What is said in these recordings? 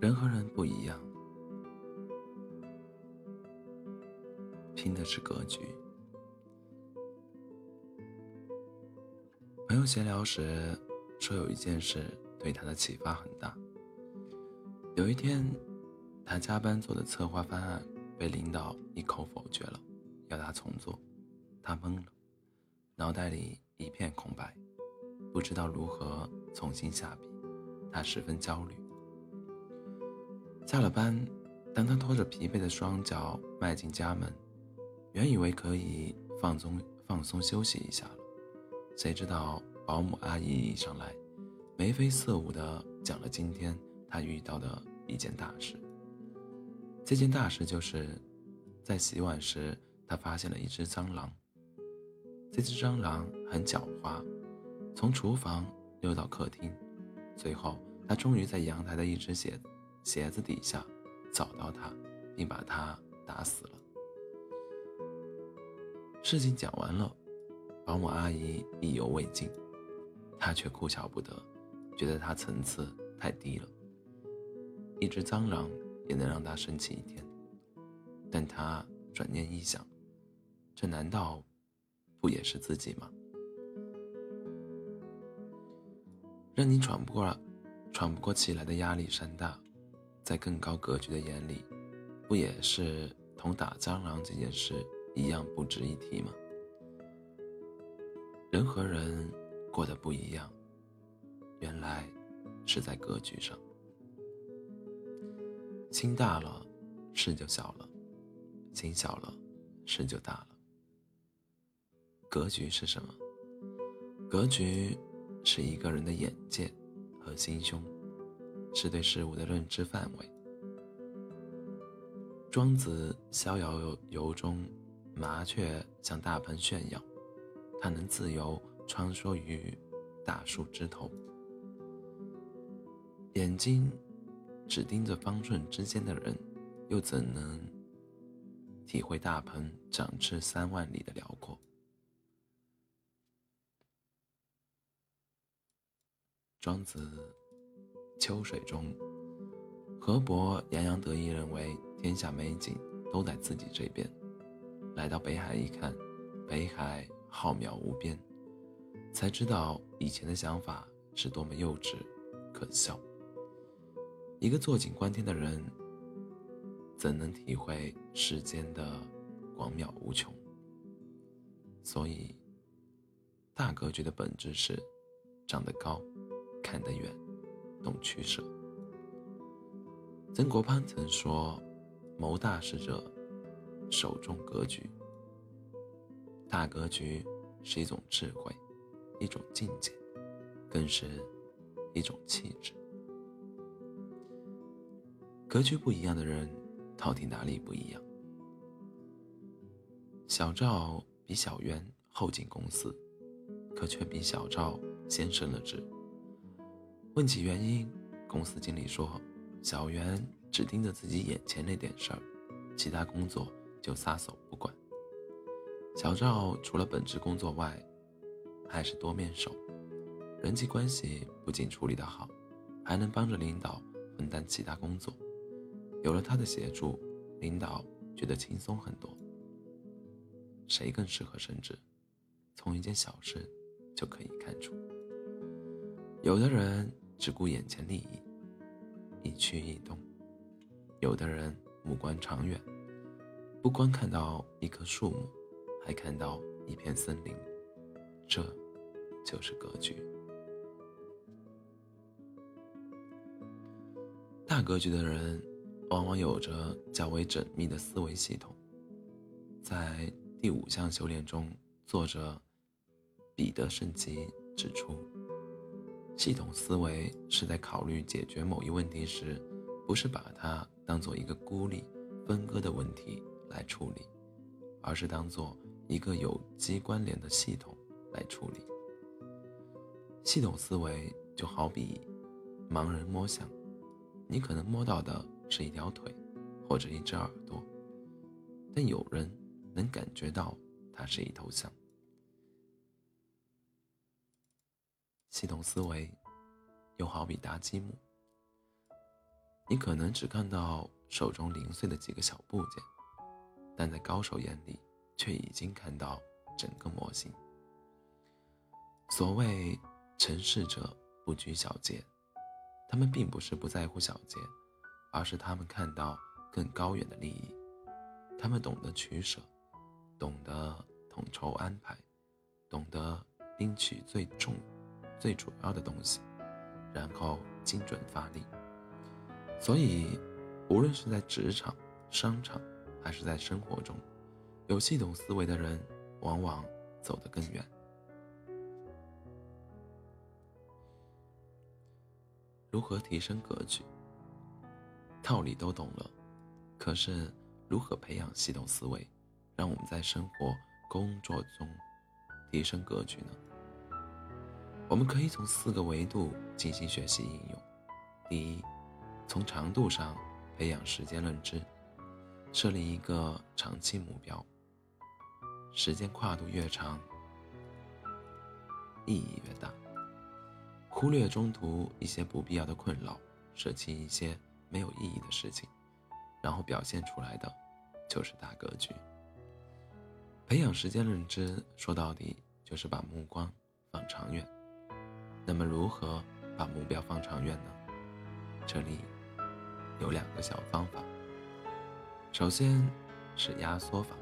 人和人不一样，拼的是格局。朋友闲聊时说，有一件事对他的启发很大。有一天，他加班做的策划方案被领导一口否决了，要他重做，他懵了，脑袋里一片空白，不知道如何重新下笔，他十分焦虑。下了班，当他拖着疲惫的双脚迈进家门，原以为可以放松放松休息一下了。谁知道保姆阿姨一上来，眉飞色舞地讲了今天她遇到的一件大事。这件大事就是，在洗碗时，她发现了一只蟑螂。这只蟑螂很狡猾，从厨房溜到客厅，最后他终于在阳台的一只鞋鞋子底下找到它，并把它打死了。事情讲完了。保姆阿姨意犹未尽，她却哭笑不得，觉得她层次太低了。一只蟑螂也能让她生气一天，但她转念一想，这难道不也是自己吗？让你喘不过、喘不过气来的压力山大，在更高格局的眼里，不也是同打蟑螂这件事一样不值一提吗？人和人过得不一样，原来是在格局上。心大了，事就小了；心小了，事就大了。格局是什么？格局是一个人的眼界和心胸，是对事物的认知范围。庄子《逍遥游》中，麻雀向大鹏炫耀。他能自由穿梭于大树枝头，眼睛只盯着方寸之间的人，又怎能体会大鹏展翅三万里的辽阔？庄子《秋水》中，河伯洋洋得意认为天下美景都在自己这边，来到北海一看，北海。浩渺无边，才知道以前的想法是多么幼稚、可笑。一个坐井观天的人，怎能体会世间的广渺无穷？所以，大格局的本质是长得高、看得远、懂取舍。曾国藩曾说：“谋大事者，首重格局。”大格局是一种智慧，一种境界，更是一种气质。格局不一样的人，到底哪里不一样？小赵比小袁后进公司，可却比小赵先升了职。问起原因，公司经理说：“小袁只盯着自己眼前那点事儿，其他工作就撒手不管。”小赵除了本职工作外，还是多面手，人际关系不仅处理得好，还能帮着领导分担其他工作。有了他的协助，领导觉得轻松很多。谁更适合升职？从一件小事就可以看出。有的人只顾眼前利益，一趋一动；有的人目光长远，不光看到一棵树木。还看到一片森林，这就是格局。大格局的人，往往有着较为缜密的思维系统。在第五项修炼中，作者彼得圣吉指出，系统思维是在考虑解决某一问题时，不是把它当做一个孤立、分割的问题来处理，而是当做。一个有机关联的系统来处理。系统思维就好比盲人摸象，你可能摸到的是一条腿或者一只耳朵，但有人能感觉到它是一头象。系统思维又好比搭积木，你可能只看到手中零碎的几个小部件，但在高手眼里，却已经看到整个模型。所谓成事者不拘小节，他们并不是不在乎小节，而是他们看到更高远的利益，他们懂得取舍，懂得统筹安排，懂得拎取最重、最主要的东西。然后精准发力，所以无论是在职场、商场，还是在生活中，有系统思维的人往往走得更远。如何提升格局？道理都懂了，可是如何培养系统思维，让我们在生活、工作中提升格局呢？我们可以从四个维度进行学习应用。第一，从长度上培养时间认知，设立一个长期目标。时间跨度越长，意义越大。忽略中途一些不必要的困扰，舍弃一些没有意义的事情，然后表现出来的就是大格局。培养时间认知，说到底就是把目光放长远。那么如何把目标放长远呢？这里有两个小方法。首先是压缩法。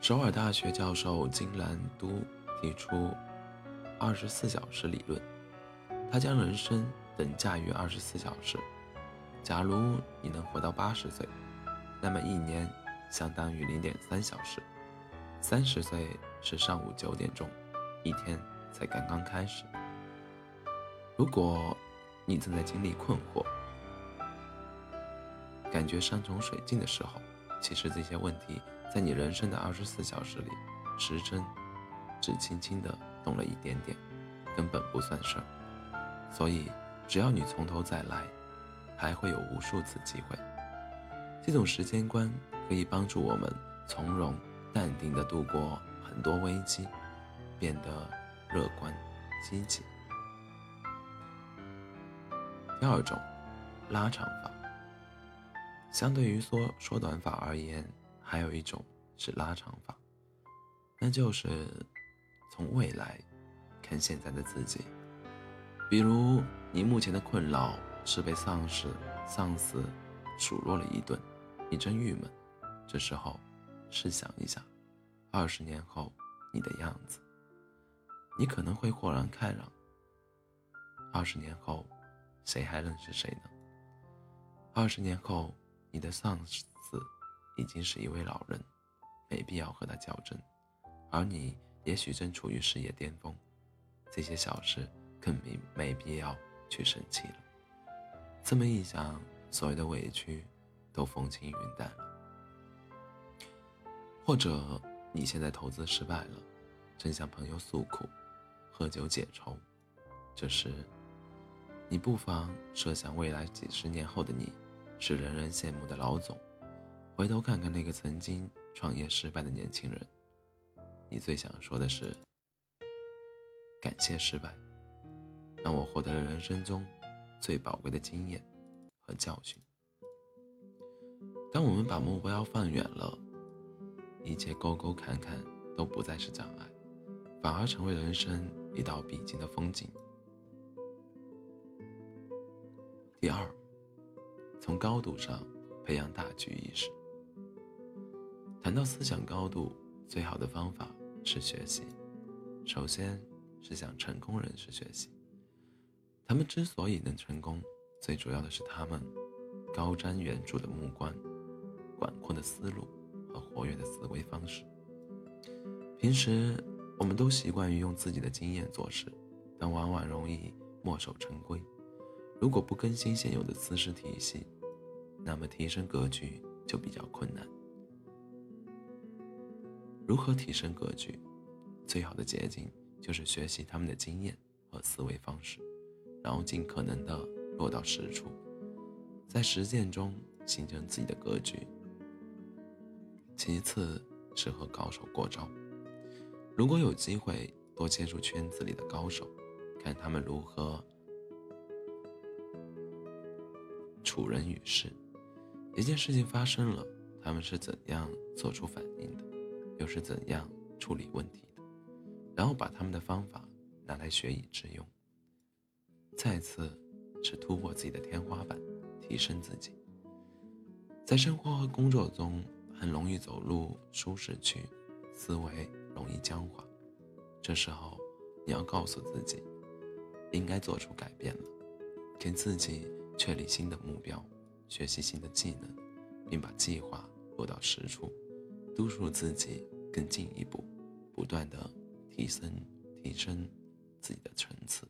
首尔大学教授金兰都提出二十四小时理论，他将人生等价于二十四小时。假如你能活到八十岁，那么一年相当于零点三小时。三十岁是上午九点钟，一天才刚刚开始。如果你正在经历困惑、感觉山穷水尽的时候，其实这些问题在你人生的二十四小时里，时针只轻轻的动了一点点，根本不算事儿。所以，只要你从头再来，还会有无数次机会。这种时间观可以帮助我们从容。淡定地度过很多危机，变得乐观积极。第二种，拉长法。相对于缩缩短法而言，还有一种是拉长法，那就是从未来看现在的自己。比如，你目前的困扰是被上司上司数落了一顿，你真郁闷，这时候。试想一下，二十年后你的样子，你可能会豁然开朗。二十年后，谁还认识谁呢？二十年后，你的上司已经是一位老人，没必要和他较真，而你也许正处于事业巅峰，这些小事更没没必要去生气了。这么一想，所有的委屈都风轻云淡。或者你现在投资失败了，正向朋友诉苦，喝酒解愁，这时，你不妨设想未来几十年后的你，是人人羡慕的老总，回头看看那个曾经创业失败的年轻人，你最想说的是：感谢失败，让我获得了人生中最宝贵的经验和教训。当我们把目标放远了。一切沟沟坎坎都不再是障碍，反而成为人生一道必经的风景。第二，从高度上培养大局意识。谈到思想高度，最好的方法是学习。首先是向成功人士学习，他们之所以能成功，最主要的是他们高瞻远瞩的目光、广阔的思路。和活跃的思维方式。平时我们都习惯于用自己的经验做事，但往往容易墨守成规。如果不更新现有的知识体系，那么提升格局就比较困难。如何提升格局？最好的捷径就是学习他们的经验和思维方式，然后尽可能的落到实处，在实践中形成自己的格局。其次是和高手过招，如果有机会，多接触圈子里的高手，看他们如何处人与事。一件事情发生了，他们是怎样做出反应的，又是怎样处理问题的，然后把他们的方法拿来学以致用。再次是突破自己的天花板，提升自己。在生活和工作中，很容易走入舒适区，思维容易僵化。这时候，你要告诉自己，应该做出改变了，给自己确立新的目标，学习新的技能，并把计划落到实处，督促自己更进一步，不断的提升提升自己的层次。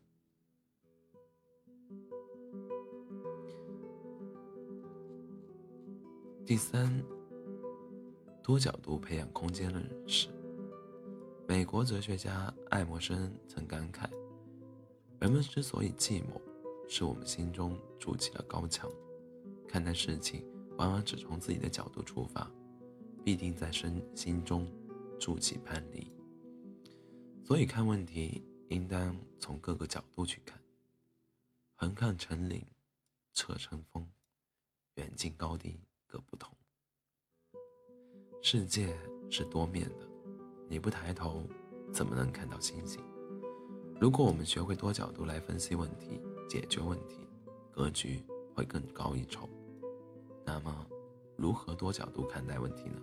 第三，多角度培养空间的认识。美国哲学家爱默生曾感慨：“人们之所以寂寞，是我们心中筑起了高墙，看待事情往往只从自己的角度出发，必定在身心中筑起藩篱。所以看问题应当从各个角度去看，横看成岭，侧成峰，远近高低。”各不同，世界是多面的，你不抬头，怎么能看到星星？如果我们学会多角度来分析问题、解决问题，格局会更高一筹。那么，如何多角度看待问题呢？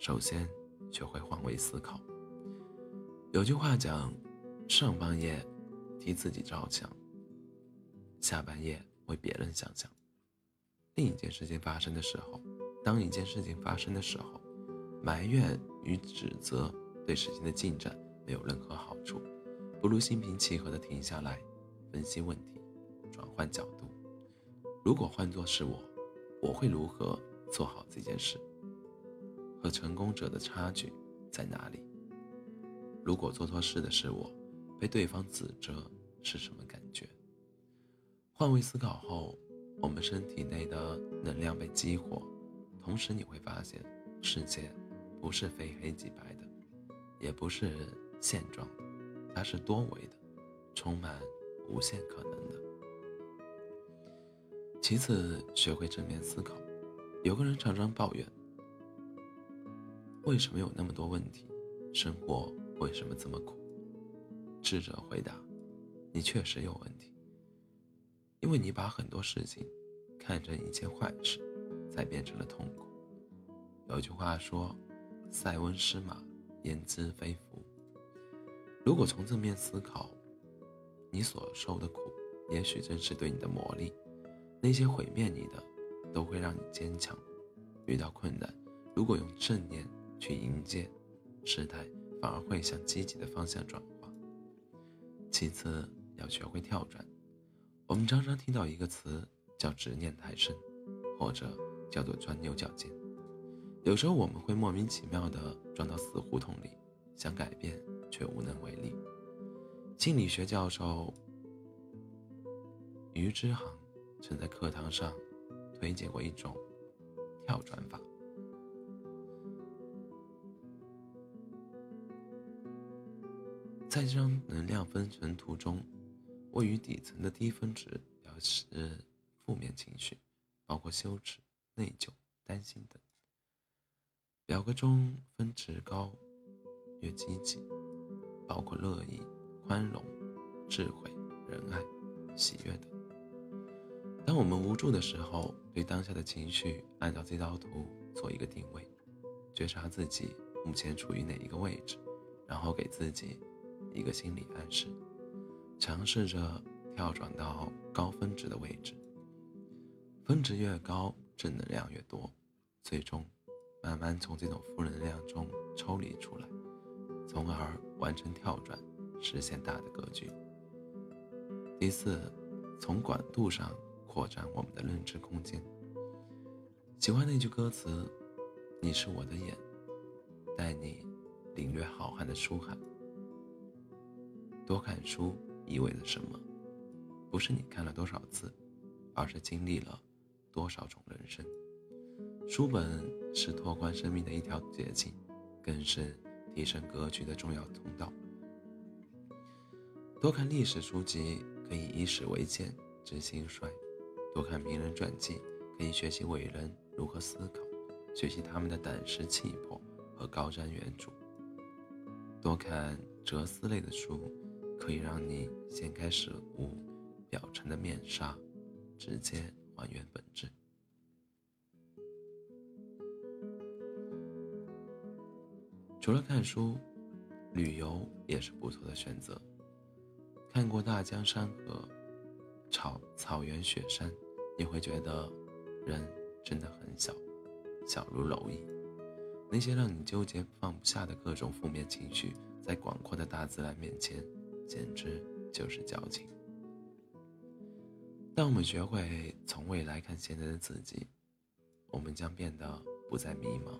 首先，学会换位思考。有句话讲：上半夜替自己着想，下半夜为别人想想。另一件事情发生的时候，当一件事情发生的时候，埋怨与指责对事情的进展没有任何好处，不如心平气和地停下来，分析问题，转换角度。如果换作是我，我会如何做好这件事？和成功者的差距在哪里？如果做错事的是我，被对方指责是什么感觉？换位思考后。我们身体内的能量被激活，同时你会发现，世界不是非黑即白的，也不是现状的，它是多维的，充满无限可能的。其次，学会正面思考。有个人常常抱怨：为什么有那么多问题？生活为什么这么苦？智者回答：你确实有问题。因为你把很多事情看成一件坏事，才变成了痛苦。有句话说：“塞翁失马，焉知非福。”如果从正面思考，你所受的苦，也许正是对你的磨砺。那些毁灭你的，都会让你坚强。遇到困难，如果用正念去迎接，事态反而会向积极的方向转化。其次，要学会跳转。我们常常听到一个词叫“执念太深”，或者叫做“钻牛角尖”。有时候我们会莫名其妙地钻到死胡同里，想改变却无能为力。心理学教授于之航曾在课堂上推荐过一种跳转法，在这张能量分层图中。位于底层的低分值表示负面情绪，包括羞耻、内疚、担心等。表格中分值高越积极，包括乐意、宽容、智慧、仁爱、喜悦等。当我们无助的时候，对当下的情绪按照这张图做一个定位，觉察自己目前处于哪一个位置，然后给自己一个心理暗示。尝试着跳转到高分值的位置，分值越高，正能量越多，最终慢慢从这种负能量中抽离出来，从而完成跳转，实现大的格局。第四，从广度上扩展我们的认知空间。喜欢那句歌词：“你是我的眼，带你领略浩瀚的书海。”多看书。意味着什么？不是你看了多少字，而是经历了多少种人生。书本是拓宽生命的一条捷径，更是提升格局的重要通道。多看历史书籍可以以史为鉴，知兴衰；多看名人传记可以学习伟人如何思考，学习他们的胆识气魄和高瞻远瞩。多看哲思类的书，可以让你掀开事物表层的面纱，直接还原本质。除了看书，旅游也是不错的选择。看过大江山河、草草原雪山，你会觉得人真的很小，小如蝼蚁。那些让你纠结放不下的各种负面情绪，在广阔的大自然面前，简直就是矫情。当我们学会从未来看现在的自己，我们将变得不再迷茫。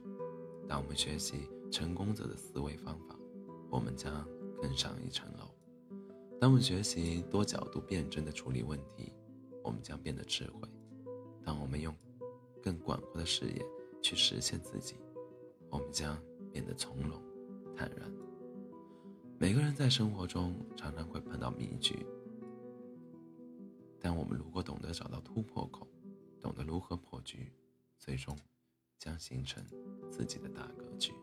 当我们学习成功者的思维方法，我们将更上一层楼。当我们学习多角度辩证的处理问题，我们将变得智慧。当我们用更广阔的视野去实现自己。我们将变得从容、坦然。每个人在生活中常常会碰到迷局，但我们如果懂得找到突破口，懂得如何破局，最终将形成自己的大格局。